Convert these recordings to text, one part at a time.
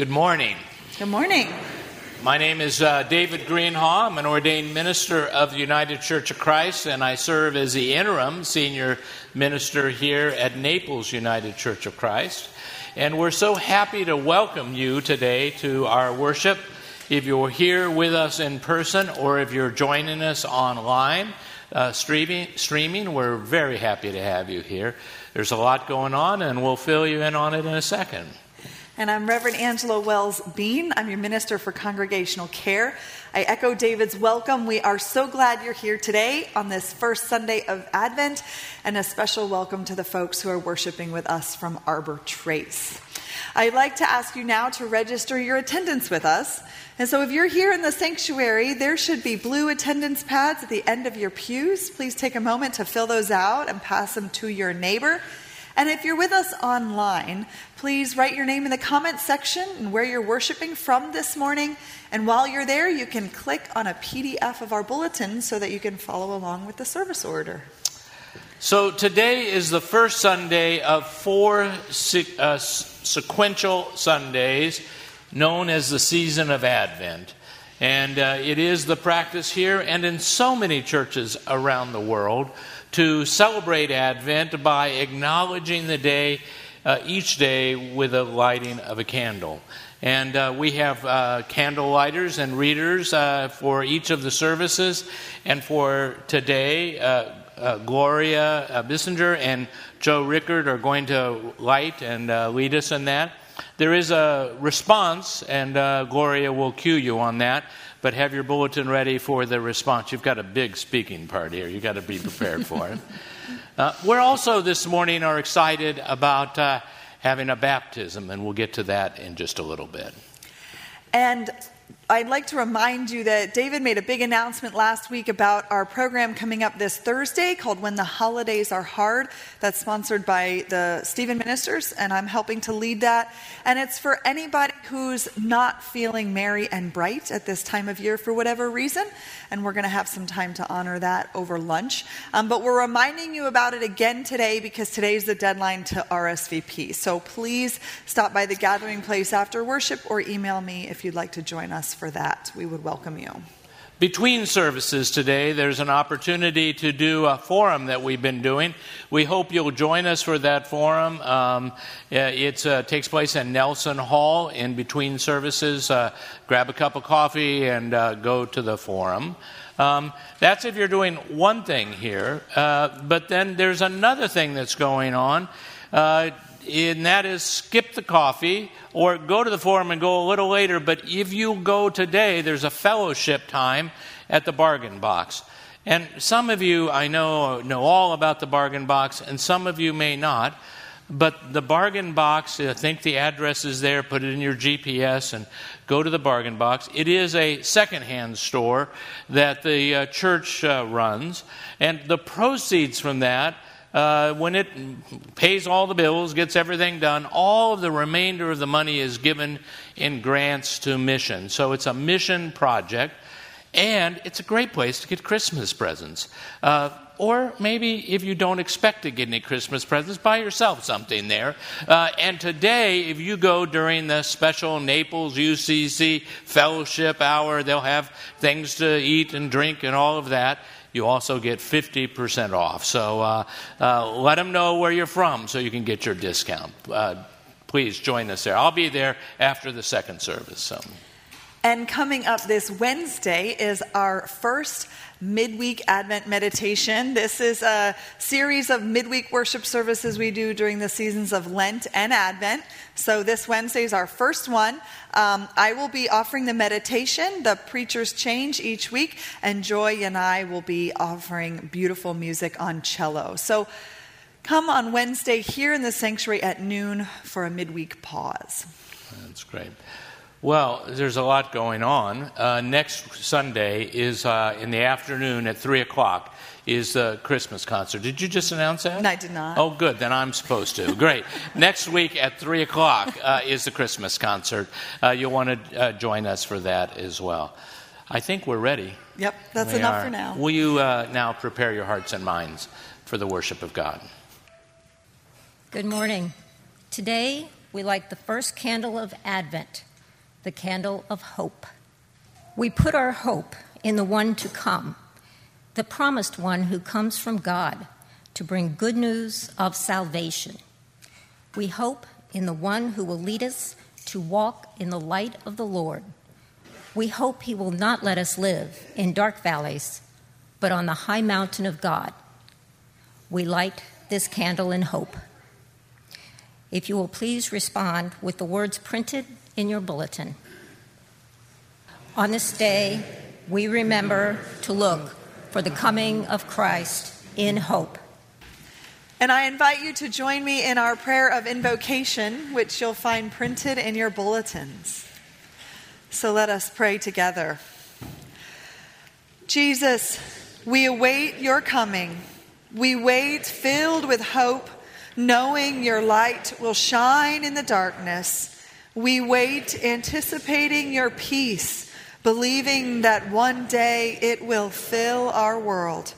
Good morning. Good morning. My name is uh, David Greenhaw. I'm an ordained minister of the United Church of Christ, and I serve as the interim senior minister here at Naples United Church of Christ. And we're so happy to welcome you today to our worship. If you're here with us in person or if you're joining us online, uh, streaming, streaming, we're very happy to have you here. There's a lot going on, and we'll fill you in on it in a second. And I'm Reverend Angela Wells Bean. I'm your minister for congregational care. I echo David's welcome. We are so glad you're here today on this first Sunday of Advent, and a special welcome to the folks who are worshiping with us from Arbor Trace. I'd like to ask you now to register your attendance with us. And so, if you're here in the sanctuary, there should be blue attendance pads at the end of your pews. Please take a moment to fill those out and pass them to your neighbor. And if you're with us online, please write your name in the comments section and where you're worshiping from this morning. And while you're there, you can click on a PDF of our bulletin so that you can follow along with the service order. So today is the first Sunday of four uh, sequential Sundays known as the season of Advent. And uh, it is the practice here and in so many churches around the world to celebrate Advent by acknowledging the day uh, each day with a lighting of a candle. And uh, we have uh, candle lighters and readers uh, for each of the services. And for today, uh, uh, Gloria Bissinger and Joe Rickard are going to light and lead us in that. There is a response, and Gloria will cue you on that but have your bulletin ready for the response. You've got a big speaking part here. You've got to be prepared for it. Uh, we're also this morning are excited about uh, having a baptism, and we'll get to that in just a little bit. And I'd like to remind you that David made a big announcement last week about our program coming up this Thursday called When the Holidays Are Hard. That's sponsored by the Stephen Ministers, and I'm helping to lead that. And it's for anybody who's not feeling merry and bright at this time of year for whatever reason. And we're going to have some time to honor that over lunch. Um, but we're reminding you about it again today because today's the deadline to RSVP. So please stop by the gathering place after worship or email me if you'd like to join us for that. We would welcome you. Between services today, there's an opportunity to do a forum that we've been doing. We hope you'll join us for that forum. Um, it uh, takes place in Nelson Hall in between services. Uh, grab a cup of coffee and uh, go to the forum. Um, that's if you're doing one thing here. Uh, but then there's another thing that's going on. And that is skip the coffee or go to the forum and go a little later. But if you go today, there's a fellowship time at the bargain box. And some of you, I know, know all about the bargain box, and some of you may not. But the bargain box, I think the address is there, put it in your GPS and go to the bargain box. It is a secondhand store that the uh, church uh, runs, and the proceeds from that uh, when it pays all the bills, gets everything done, all of the remainder of the money is given in grants to mission. So it's a mission project, and it's a great place to get Christmas presents. Uh, or maybe if you don't expect to get any Christmas presents, buy yourself something there. Uh, and today, if you go during the special Naples UCC fellowship hour, they'll have things to eat and drink and all of that you also get 50% off. So uh, uh, let them know where you're from so you can get your discount. Uh, please join us there. I'll be there after the second service. So. And coming up this Wednesday is our first midweek Advent meditation. This is a series of midweek worship services we do during the seasons of Lent and Advent. So this Wednesday is our first one. Um, I will be offering the meditation, the preacher's change each week, and Joy and I will be offering beautiful music on cello. So come on Wednesday here in the sanctuary at noon for a midweek pause. That's great. Well, there's a lot going on. Uh, next Sunday is uh, in the afternoon at 3 o'clock is the Christmas concert. Did you just announce that? No, I did not. Oh, good. Then I'm supposed to. Great. Next week at 3 o'clock uh, is the Christmas concert. Uh, you'll want to uh, join us for that as well. I think we're ready. Yep, that's we enough are. for now. Will you uh, now prepare your hearts and minds for the worship of God? Good morning. Today, we light the first candle of Advent the candle of hope. We put our hope in the one to come, the promised one who comes from God to bring good news of salvation. We hope in the one who will lead us to walk in the light of the Lord. We hope he will not let us live in dark valleys, but on the high mountain of God. We light this candle in hope. If you will please respond with the words printed in your bulletin. On this day, we remember to look for the coming of Christ in hope. And I invite you to join me in our prayer of invocation, which you'll find printed in your bulletins. So let us pray together. Jesus, we await your coming. We wait filled with hope, knowing your light will shine in the darkness. We wait anticipating your peace, believing that one day it will fill our world.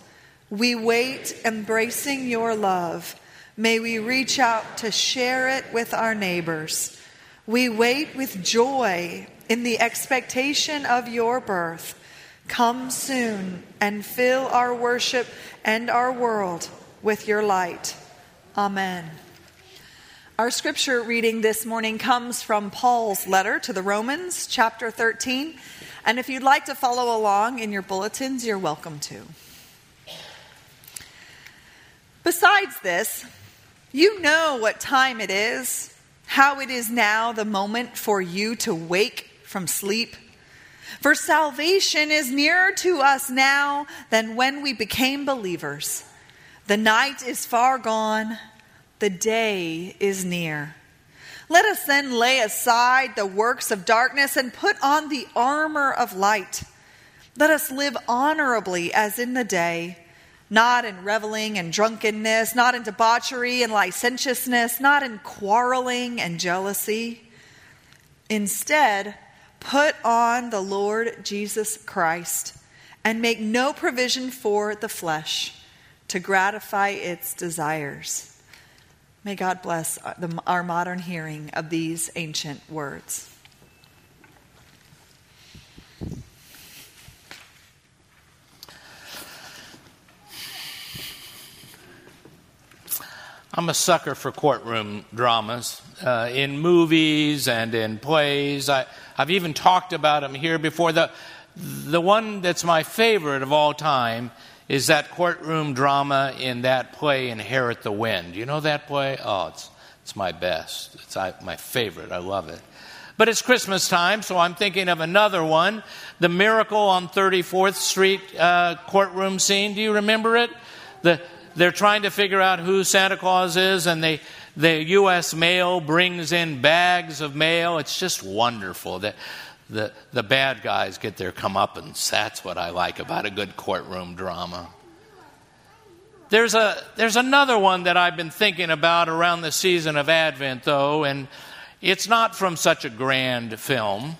We wait embracing your love. May we reach out to share it with our neighbors. We wait with joy in the expectation of your birth. Come soon and fill our worship and our world with your light. Amen. Our scripture reading this morning comes from Paul's letter to the Romans, chapter 13. And if you'd like to follow along in your bulletins, you're welcome to. Besides this, you know what time it is, how it is now the moment for you to wake from sleep. For salvation is nearer to us now than when we became believers. The night is far gone, the day is near. Let us then lay aside the works of darkness and put on the armor of light. Let us live honorably as in the day not in reveling and drunkenness, not in debauchery and licentiousness, not in quarreling and jealousy. Instead, put on the Lord Jesus Christ and make no provision for the flesh to gratify its desires. May God bless our modern hearing of these ancient words. I'm a sucker for courtroom dramas uh, in movies and in plays. I, have even talked about them here before. The, the one that's my favorite of all time is that courtroom drama in that play, Inherit the Wind. You know that play? Oh, it's, it's my best. It's my favorite. I love it. But it's Christmas time, so I'm thinking of another one The Miracle on 34th Street uh, courtroom scene. Do you remember it? The, they're trying to figure out who Santa Claus is, and they, the U.S. mail brings in bags of mail. It's just wonderful that the, the bad guys get their comeuppance. That's what I like about a good courtroom drama. There's, a, there's another one that I've been thinking about around the season of Advent, though, and it's not from such a grand film.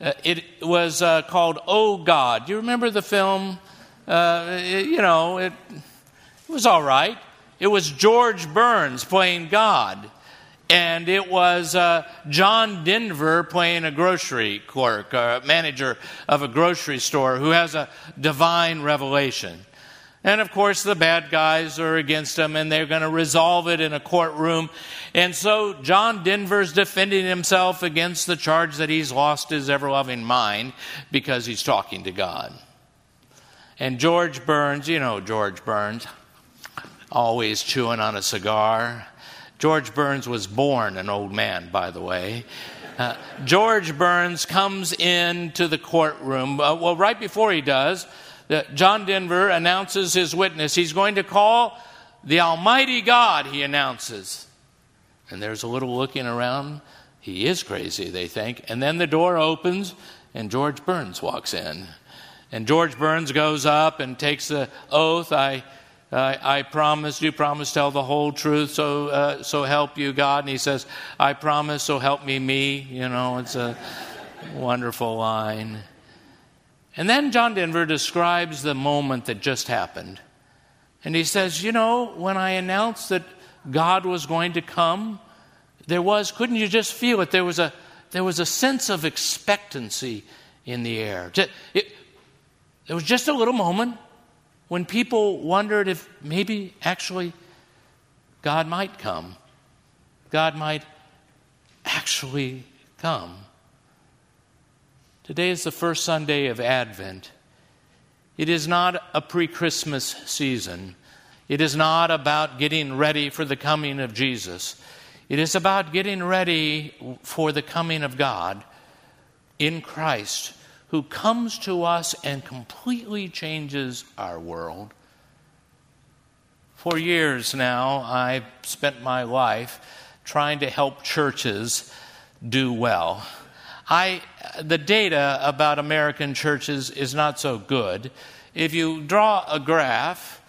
Uh, it was uh, called Oh God. Do you remember the film? Uh, it, you know, it it was all right. It was George Burns playing God, and it was uh, John Denver playing a grocery clerk, a manager of a grocery store who has a divine revelation. And of course, the bad guys are against him, and they're going to resolve it in a courtroom. And so, John Denver's defending himself against the charge that he's lost his ever loving mind because he's talking to God. And George Burns, you know George Burns, always chewing on a cigar. George Burns was born an old man, by the way. Uh, George Burns comes into the courtroom. Uh, well, right before he does, uh, John Denver announces his witness. He's going to call the Almighty God, he announces. And there's a little looking around. He is crazy, they think. And then the door opens, and George Burns walks in. And George Burns goes up and takes the oath I uh, I promise, you promise tell the whole truth, so, uh, so help you God. And he says, I promise, so help me me. You know, it's a wonderful line. And then John Denver describes the moment that just happened. And he says, You know, when I announced that God was going to come, there was, couldn't you just feel it? There was a, there was a sense of expectancy in the air. It, there was just a little moment when people wondered if maybe actually God might come. God might actually come. Today is the first Sunday of Advent. It is not a pre Christmas season. It is not about getting ready for the coming of Jesus. It is about getting ready for the coming of God in Christ, who comes to us and completely changes our world. For years now, I've spent my life trying to help churches do well. I, the data about American churches is not so good. If you draw a graph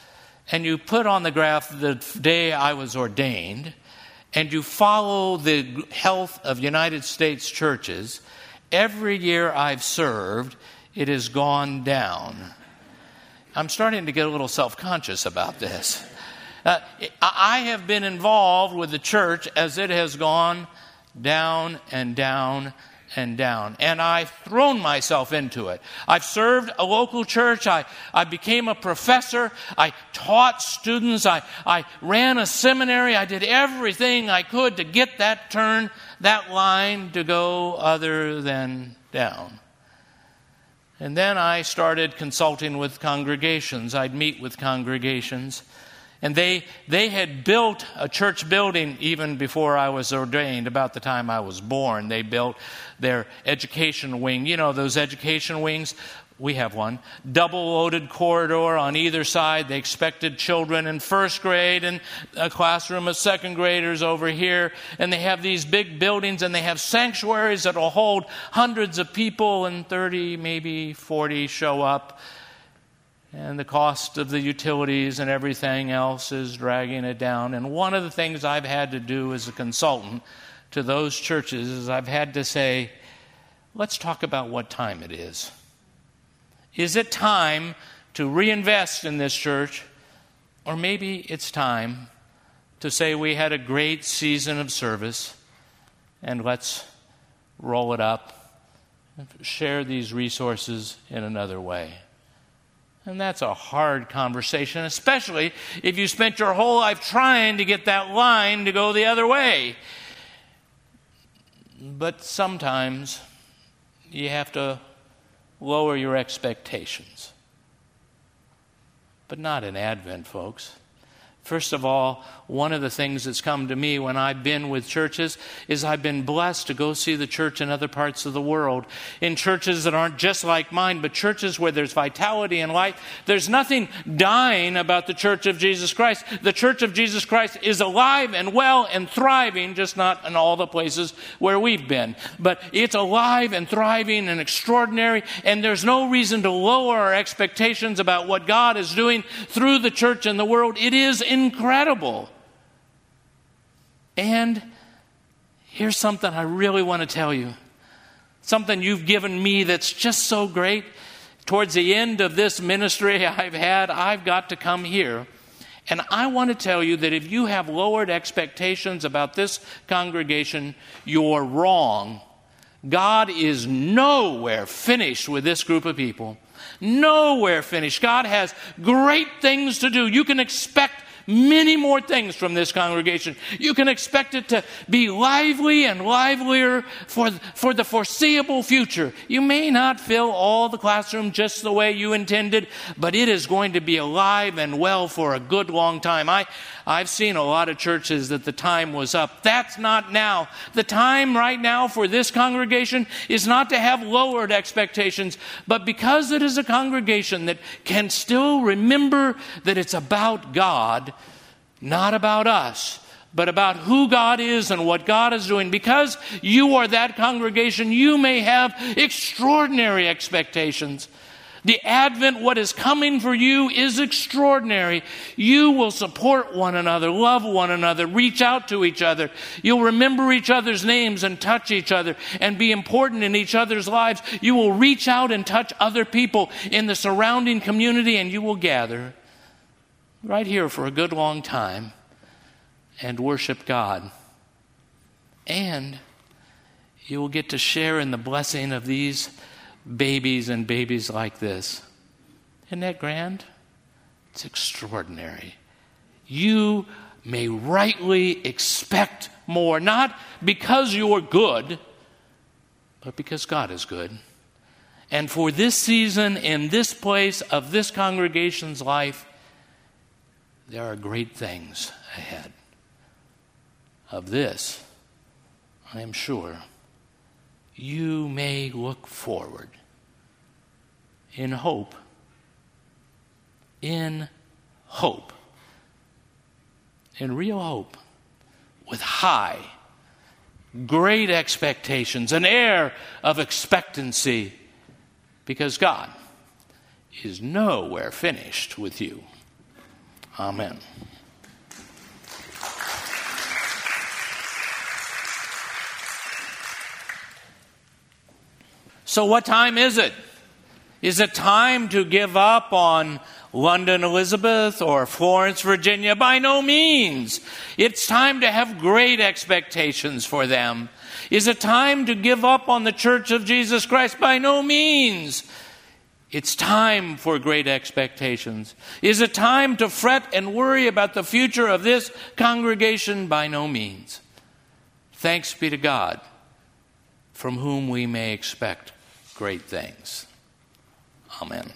and you put on the graph the day I was ordained, and you follow the health of United States churches, every year I've served, it has gone down. I'm starting to get a little self conscious about this. Uh, I have been involved with the church as it has gone down and down and down. And I've thrown myself into it. I've served a local church. I, I became a professor. I taught students. I, I ran a seminary. I did everything I could to get that turn, that line to go other than down. And then I started consulting with congregations. I'd meet with congregations. And they, they had built a church building even before I was ordained, about the time I was born. They built their education wing. You know, those education wings, we have one. Double loaded corridor on either side. They expected children in first grade and a classroom of second graders over here. And they have these big buildings and they have sanctuaries that will hold hundreds of people and 30, maybe 40 show up and the cost of the utilities and everything else is dragging it down. And one of the things I've had to do as a consultant to those churches is I've had to say, let's talk about what time it is. Is it time to reinvest in this church? Or maybe it's time to say we had a great season of service and let's roll it up, and share these resources in another way. And that's a hard conversation, especially if you spent your whole life trying to get that line to go the other way. But sometimes you have to lower your expectations. But not in Advent, folks. First of all, one of the things that's come to me when I've been with churches is I've been blessed to go see the church in other parts of the world. In churches that aren't just like mine, but churches where there's vitality and life. There's nothing dying about the church of Jesus Christ. The church of Jesus Christ is alive and well and thriving, just not in all the places where we've been. But it's alive and thriving and extraordinary, and there's no reason to lower our expectations about what God is doing through the church in the world. It is incredible. And here's something I really want to tell you something you've given me that's just so great. Towards the end of this ministry I've had, I've got to come here. And I want to tell you that if you have lowered expectations about this congregation, you're wrong. God is nowhere finished with this group of people. Nowhere finished. God has great things to do. You can expect many more things from this congregation. You can expect it to be lively and livelier for, for the foreseeable future. You may not fill all the classroom just the way you intended, but it is going to be alive and well for a good long time. I, I've seen a lot of churches that the time was up. That's not now. The time right now for this congregation is not to have lowered expectations, but because it is a congregation that can still remember that it's about God, not about us but about who God is and what God is doing. Because you are that congregation, you may have extraordinary expectations. The Advent, what is coming for you, is extraordinary. You will support one another, love one another, reach out to each other. You'll remember each other's names and touch each other and be important in each other's lives. You will reach out and touch other people in the surrounding community, and you will gather right here for a good long time and worship God. And you will get to share in the blessing of these babies and babies like this. Isn't that grand? It's extraordinary. You may rightly expect more, not because you're good, but because God is good. And for this season, in this place of this congregation's life, there are great things ahead. Of this, I am sure, you may look forward in hope. In hope. In real hope. With high, great expectations, an air of expectancy, because God is nowhere finished with you. Amen. So, what time is it? Is it time to give up on London, Elizabeth, or Florence, Virginia? By no means. It's time to have great expectations for them. Is it time to give up on the Church of Jesus Christ? By no means. It's time for great expectations. Is it time to fret and worry about the future of this congregation? By no means. Thanks be to God, from whom we may expect great things. Amen.